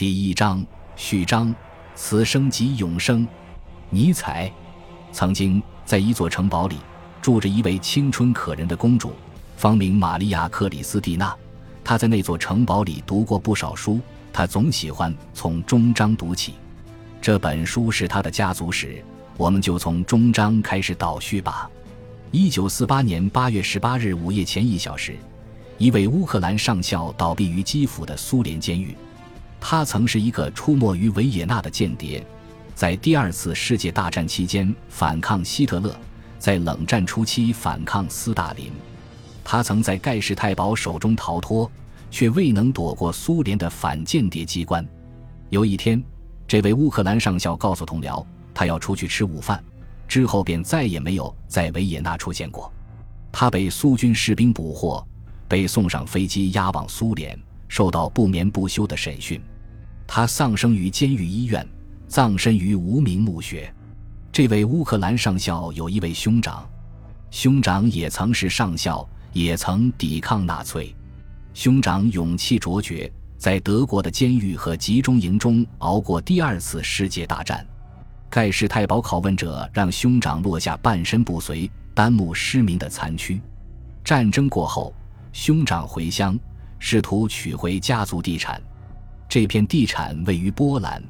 第一章序章：此生即永生。尼采曾经在一座城堡里住着一位青春可人的公主，芳名玛利亚·克里斯蒂娜。她在那座城堡里读过不少书，她总喜欢从终章读起。这本书是她的家族史，我们就从终章开始倒叙吧。一九四八年八月十八日午夜前一小时，一位乌克兰上校倒闭于基辅的苏联监狱。他曾是一个出没于维也纳的间谍，在第二次世界大战期间反抗希特勒，在冷战初期反抗斯大林。他曾在盖世太保手中逃脱，却未能躲过苏联的反间谍机关。有一天，这位乌克兰上校告诉同僚，他要出去吃午饭，之后便再也没有在维也纳出现过。他被苏军士兵捕获，被送上飞机押往苏联。受到不眠不休的审讯，他丧生于监狱医院，葬身于无名墓穴。这位乌克兰上校有一位兄长，兄长也曾是上校，也曾抵抗纳粹。兄长勇气卓绝，在德国的监狱和集中营中熬过第二次世界大战。盖世太保拷问者让兄长落下半身不遂、单目失明的残躯。战争过后，兄长回乡。试图取回家族地产，这片地产位于波兰，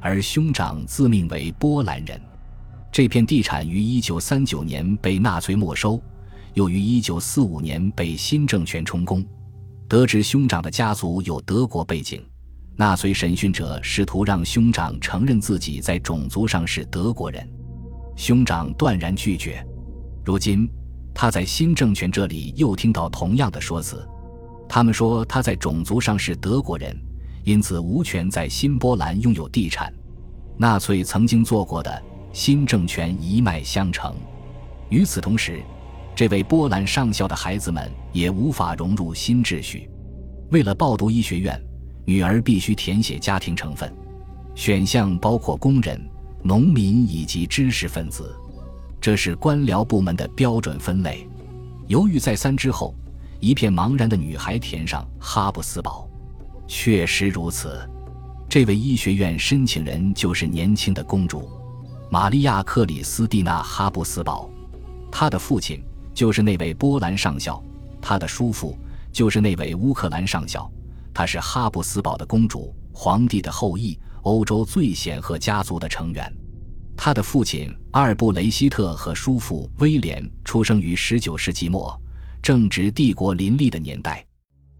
而兄长自命为波兰人。这片地产于1939年被纳粹没收，又于1945年被新政权充公。得知兄长的家族有德国背景，纳粹审讯者试图让兄长承认自己在种族上是德国人，兄长断然拒绝。如今，他在新政权这里又听到同样的说辞。他们说他在种族上是德国人，因此无权在新波兰拥有地产。纳粹曾经做过的新政权一脉相承。与此同时，这位波兰上校的孩子们也无法融入新秩序。为了报读医学院，女儿必须填写家庭成分，选项包括工人、农民以及知识分子，这是官僚部门的标准分类。犹豫再三之后。一片茫然的女孩填上哈布斯堡，确实如此。这位医学院申请人就是年轻的公主玛利亚·克里斯蒂娜·哈布斯堡，她的父亲就是那位波兰上校，她的叔父就是那位乌克兰上校。她是哈布斯堡的公主，皇帝的后裔，欧洲最显赫家族的成员。她的父亲阿尔布雷希特和叔父威廉出生于19世纪末。正值帝国林立的年代，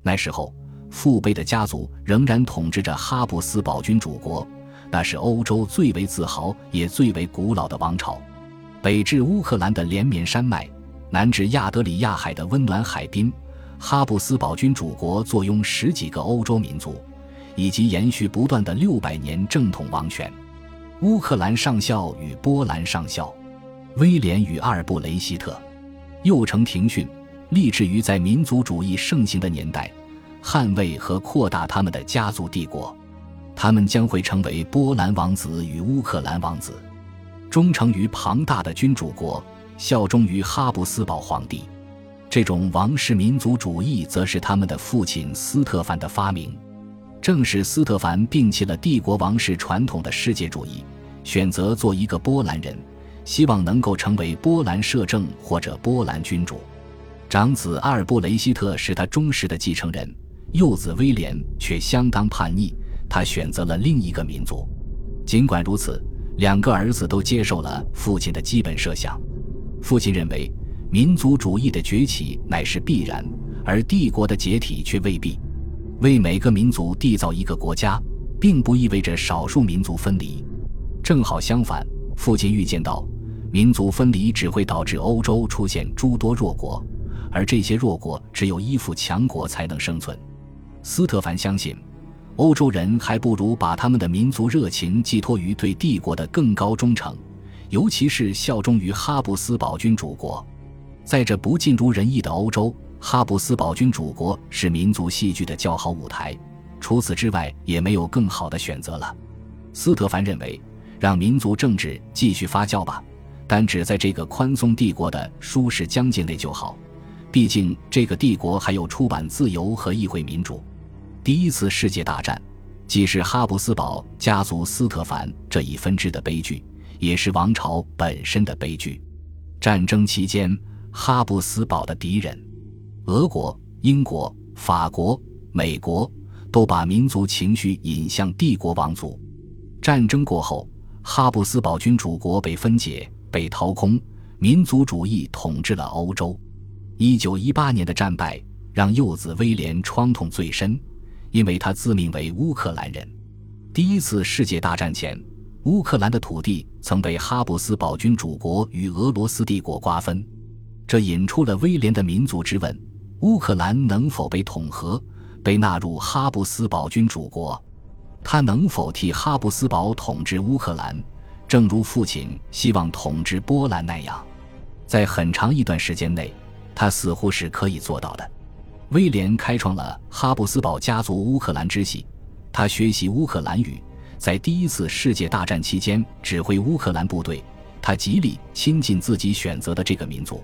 那时候，父辈的家族仍然统治着哈布斯堡君主国，那是欧洲最为自豪也最为古老的王朝。北至乌克兰的连绵山脉，南至亚得里亚海的温暖海滨，哈布斯堡君主国坐拥十几个欧洲民族，以及延续不断的六百年正统王权。乌克兰上校与波兰上校，威廉与阿尔布雷希特，又称廷训。立志于在民族主义盛行的年代，捍卫和扩大他们的家族帝国。他们将会成为波兰王子与乌克兰王子，忠诚于庞大的君主国，效忠于哈布斯堡皇帝。这种王室民族主义，则是他们的父亲斯特凡的发明。正是斯特凡摒弃了帝国王室传统的世界主义，选择做一个波兰人，希望能够成为波兰摄政或者波兰君主。长子阿尔布雷希特是他忠实的继承人，幼子威廉却相当叛逆，他选择了另一个民族。尽管如此，两个儿子都接受了父亲的基本设想。父亲认为，民族主义的崛起乃是必然，而帝国的解体却未必。为每个民族缔造一个国家，并不意味着少数民族分离。正好相反，父亲预见到，民族分离只会导致欧洲出现诸多弱国。而这些弱国只有依附强国才能生存。斯特凡相信，欧洲人还不如把他们的民族热情寄托于对帝国的更高忠诚，尤其是效忠于哈布斯堡君主国。在这不尽如人意的欧洲，哈布斯堡君主国是民族戏剧的较好舞台。除此之外，也没有更好的选择了。斯特凡认为，让民族政治继续发酵吧，但只在这个宽松帝国的舒适疆界内就好。毕竟，这个帝国还有出版自由和议会民主。第一次世界大战，既是哈布斯堡家族斯特凡这一分支的悲剧，也是王朝本身的悲剧。战争期间，哈布斯堡的敌人——俄国、英国、法国、美国，都把民族情绪引向帝国王族。战争过后，哈布斯堡君主国被分解、被掏空，民族主义统治了欧洲。一九一八年的战败让幼子威廉创痛最深，因为他自命为乌克兰人。第一次世界大战前。乌克兰的土地曾被哈布斯堡君主国与俄罗斯帝国瓜分，这引出了威廉的民族之问：乌克兰能否被统合，被纳入哈布斯堡君主国？他能否替哈布斯堡统治乌克兰，正如父亲希望统治波兰那样？在很长一段时间内，他似乎是可以做到的。威廉开创了哈布斯堡家族乌克兰支系，他学习乌克兰语。在第一次世界大战期间，指挥乌克兰部队，他极力亲近自己选择的这个民族。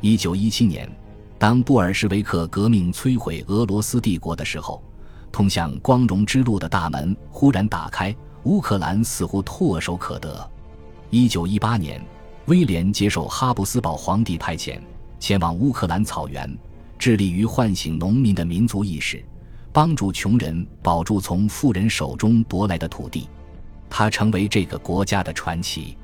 一九一七年，当布尔什维克革命摧毁俄罗斯帝国的时候，通向光荣之路的大门忽然打开，乌克兰似乎唾手可得。一九一八年，威廉接受哈布斯堡皇帝派遣，前往乌克兰草原，致力于唤醒农民的民族意识。帮助穷人保住从富人手中夺来的土地，他成为这个国家的传奇。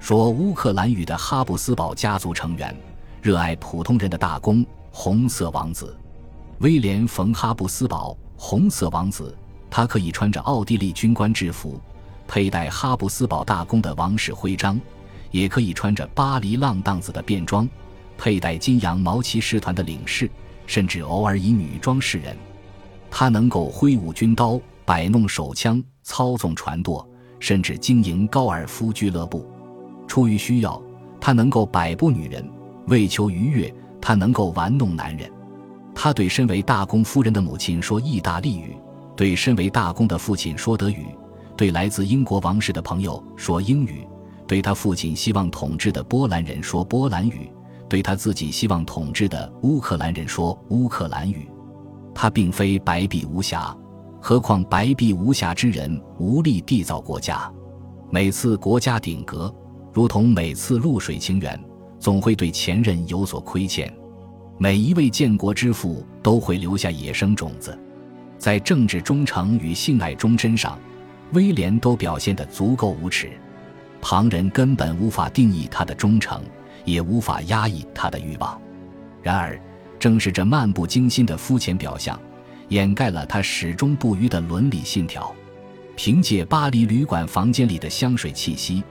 说乌克兰语的哈布斯堡家族成员，热爱普通人的大公红色王子威廉·冯·哈布斯堡。红色王子，他可以穿着奥地利军官制服，佩戴哈布斯堡大公的王室徽章，也可以穿着巴黎浪荡子的便装，佩戴金羊毛骑士团的领饰，甚至偶尔以女装示人。他能够挥舞军刀，摆弄手枪，操纵船舵，甚至经营高尔夫俱乐部。出于需要，他能够摆布女人；为求愉悦，他能够玩弄男人。他对身为大公夫人的母亲说意大利语，对身为大公的父亲说德语，对来自英国王室的朋友说英语，对他父亲希望统治的波兰人说波兰语，对他自己希望统治的乌克兰人说乌克兰语。他并非白璧无瑕，何况白璧无瑕之人无力缔造国家。每次国家顶格，如同每次露水情缘，总会对前任有所亏欠。每一位建国之父都会留下野生种子，在政治忠诚与性爱忠贞上，威廉都表现得足够无耻，旁人根本无法定义他的忠诚，也无法压抑他的欲望。然而。正是这漫不经心的肤浅表象，掩盖了他始终不渝的伦理信条。凭借巴黎旅馆房间里的香水气息，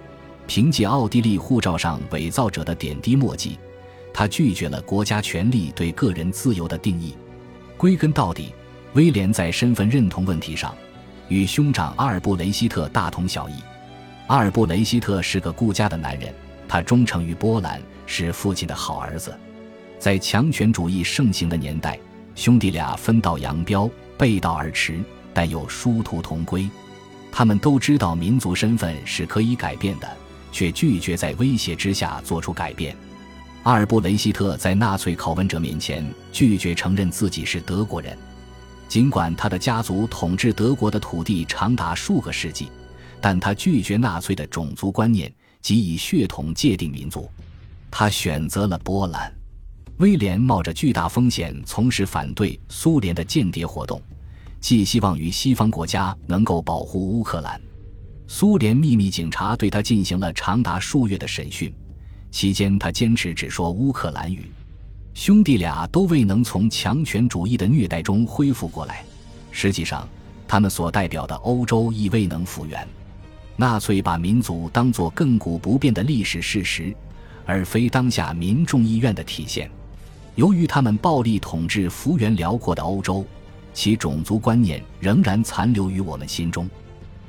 凭借奥地利护照上伪造者的点滴墨迹，他拒绝了国家权力对个人自由的定义。归根到底，威廉在身份认同问题上，与兄长阿尔布雷希特大同小异。阿尔布雷希特是个顾家的男人，他忠诚于波兰，是父亲的好儿子。在强权主义盛行的年代，兄弟俩分道扬镳，背道而驰，但又殊途同归。他们都知道民族身份是可以改变的，却拒绝在威胁之下做出改变。阿尔布雷希特在纳粹拷问者面前拒绝承认自己是德国人，尽管他的家族统治德国的土地长达数个世纪，但他拒绝纳粹的种族观念即以血统界定民族。他选择了波兰。威廉冒着巨大风险从事反对苏联的间谍活动，寄希望于西方国家能够保护乌克兰。苏联秘密警察对他进行了长达数月的审讯，期间他坚持只说乌克兰语。兄弟俩都未能从强权主义的虐待中恢复过来，实际上，他们所代表的欧洲亦未能复原。纳粹把民族当作亘古不变的历史事实，而非当下民众意愿的体现。由于他们暴力统治幅员辽阔的欧洲，其种族观念仍然残留于我们心中，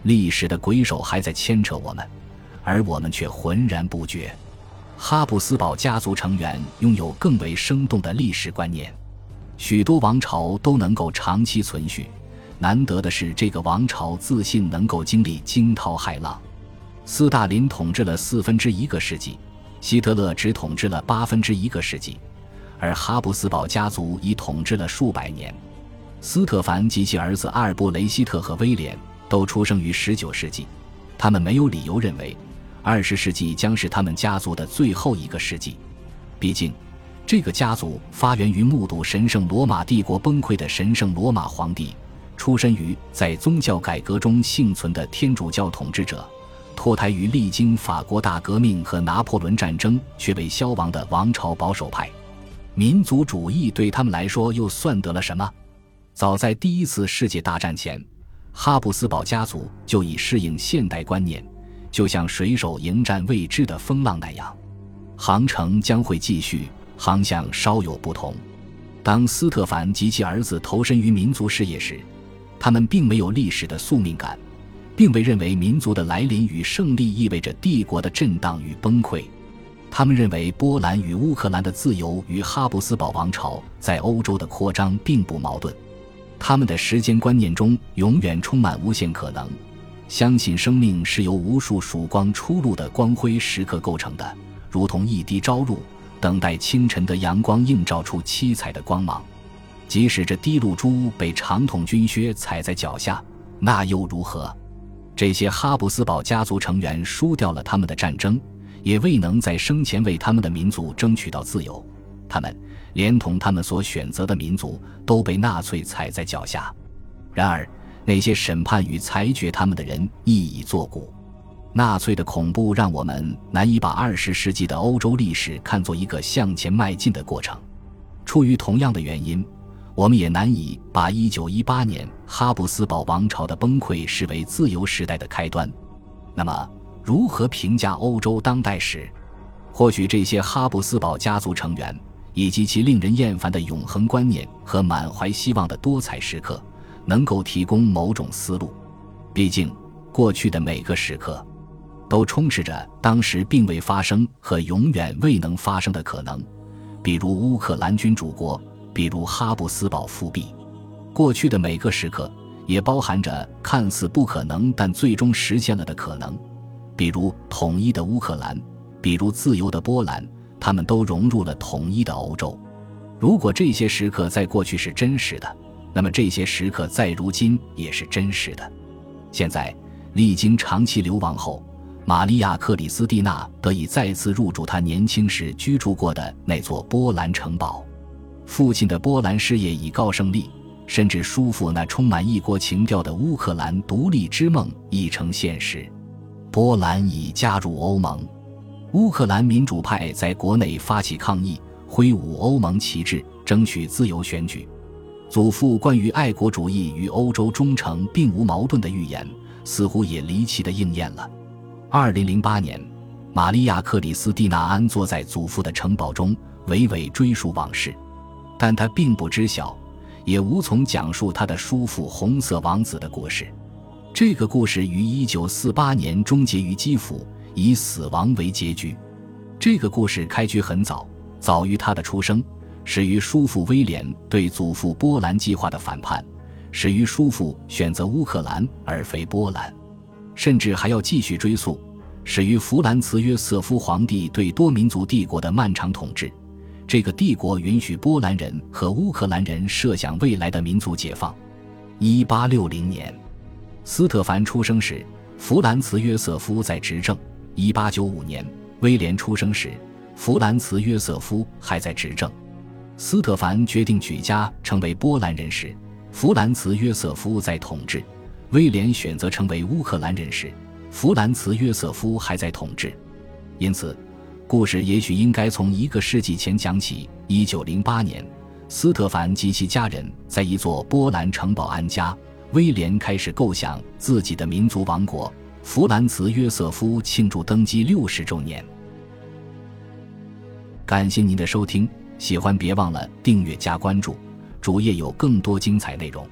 历史的鬼手还在牵扯我们，而我们却浑然不觉。哈布斯堡家族成员拥有更为生动的历史观念，许多王朝都能够长期存续，难得的是这个王朝自信能够经历惊涛骇浪。斯大林统治了四分之一个世纪，希特勒只统治了八分之一个世纪。而哈布斯堡家族已统治了数百年。斯特凡及其儿子阿尔布雷希特和威廉都出生于19世纪，他们没有理由认为20世纪将是他们家族的最后一个世纪。毕竟，这个家族发源于目睹神圣罗马帝国崩溃的神圣罗马皇帝，出身于在宗教改革中幸存的天主教统治者，脱胎于历经法国大革命和拿破仑战争却未消亡的王朝保守派。民族主义对他们来说又算得了什么？早在第一次世界大战前，哈布斯堡家族就已适应现代观念，就像水手迎战未知的风浪那样。航程将会继续，航向稍有不同。当斯特凡及其儿子投身于民族事业时，他们并没有历史的宿命感，并未认为民族的来临与胜利意味着帝国的震荡与崩溃。他们认为波兰与乌克兰的自由与哈布斯堡王朝在欧洲的扩张并不矛盾。他们的时间观念中永远充满无限可能，相信生命是由无数曙光出露的光辉时刻构成的。如同一滴朝露，等待清晨的阳光映照出七彩的光芒。即使这滴露珠被长筒军靴踩在脚下，那又如何？这些哈布斯堡家族成员输掉了他们的战争，也未能在生前为他们的民族争取到自由。他们，连同他们所选择的民族，都被纳粹踩在脚下。然而，那些审判与裁决他们的人亦已作古。纳粹的恐怖让我们难以把二十世纪的欧洲历史看作一个向前迈进的过程。出于同样的原因，我们也难以把一九一八年哈布斯堡王朝的崩溃视为自由时代的开端。那么，如何评价欧洲当代史？或许这些哈布斯堡家族成员以及其令人厌烦的永恒观念和满怀希望的多彩时刻，能够提供某种思路。毕竟，过去的每个时刻。都充斥着当时并未发生和永远未能发生的可能，比如乌克兰君主国，比如哈布斯堡复辟。过去的每个时刻也包含着看似不可能但最终实现了的可能，比如统一的乌克兰，比如自由的波兰，他们都融入了统一的欧洲。如果这些时刻在过去是真实的，那么这些时刻在如今也是真实的。现在历经长期流亡后。玛利亚·克里斯蒂娜得以再次入住她年轻时居住过的那座波兰城堡。父亲的波兰事业已告胜利，甚至叔父那充满异国情调的乌克兰独立之梦已成现实。波兰已加入欧盟，乌克兰民主派在国内发起抗议，挥舞欧盟旗帜，争取自由选举。祖父关于爱国主义与欧洲忠诚并无矛盾的预言，似乎也离奇的应验了。二零零八年，玛利亚·克里斯蒂娜安坐在祖父的城堡中，娓娓追述往事，但他并不知晓，也无从讲述他的叔父红色王子的故事。这个故事于一九四八年终结于基辅，以死亡为结局。这个故事开局很早，早于他的出生，始于叔父威廉对祖父波兰计划的反叛，始于叔父选择乌克兰而非波兰。甚至还要继续追溯，始于弗兰茨约瑟夫皇帝对多民族帝国的漫长统治。这个帝国允许波兰人和乌克兰人设想未来的民族解放。一八六零年，斯特凡出生时，弗兰茨约瑟夫在执政；一八九五年，威廉出生时，弗兰茨约瑟夫还在执政。斯特凡决定举家成为波兰人时，弗兰茨约瑟夫在统治。威廉选择成为乌克兰人时，弗兰茨·约瑟夫还在统治，因此，故事也许应该从一个世纪前讲起。一九零八年，斯特凡及其家人在一座波兰城堡安家，威廉开始构想自己的民族王国。弗兰茨·约瑟夫庆祝登基六十周年。感谢您的收听，喜欢别忘了订阅加关注，主页有更多精彩内容。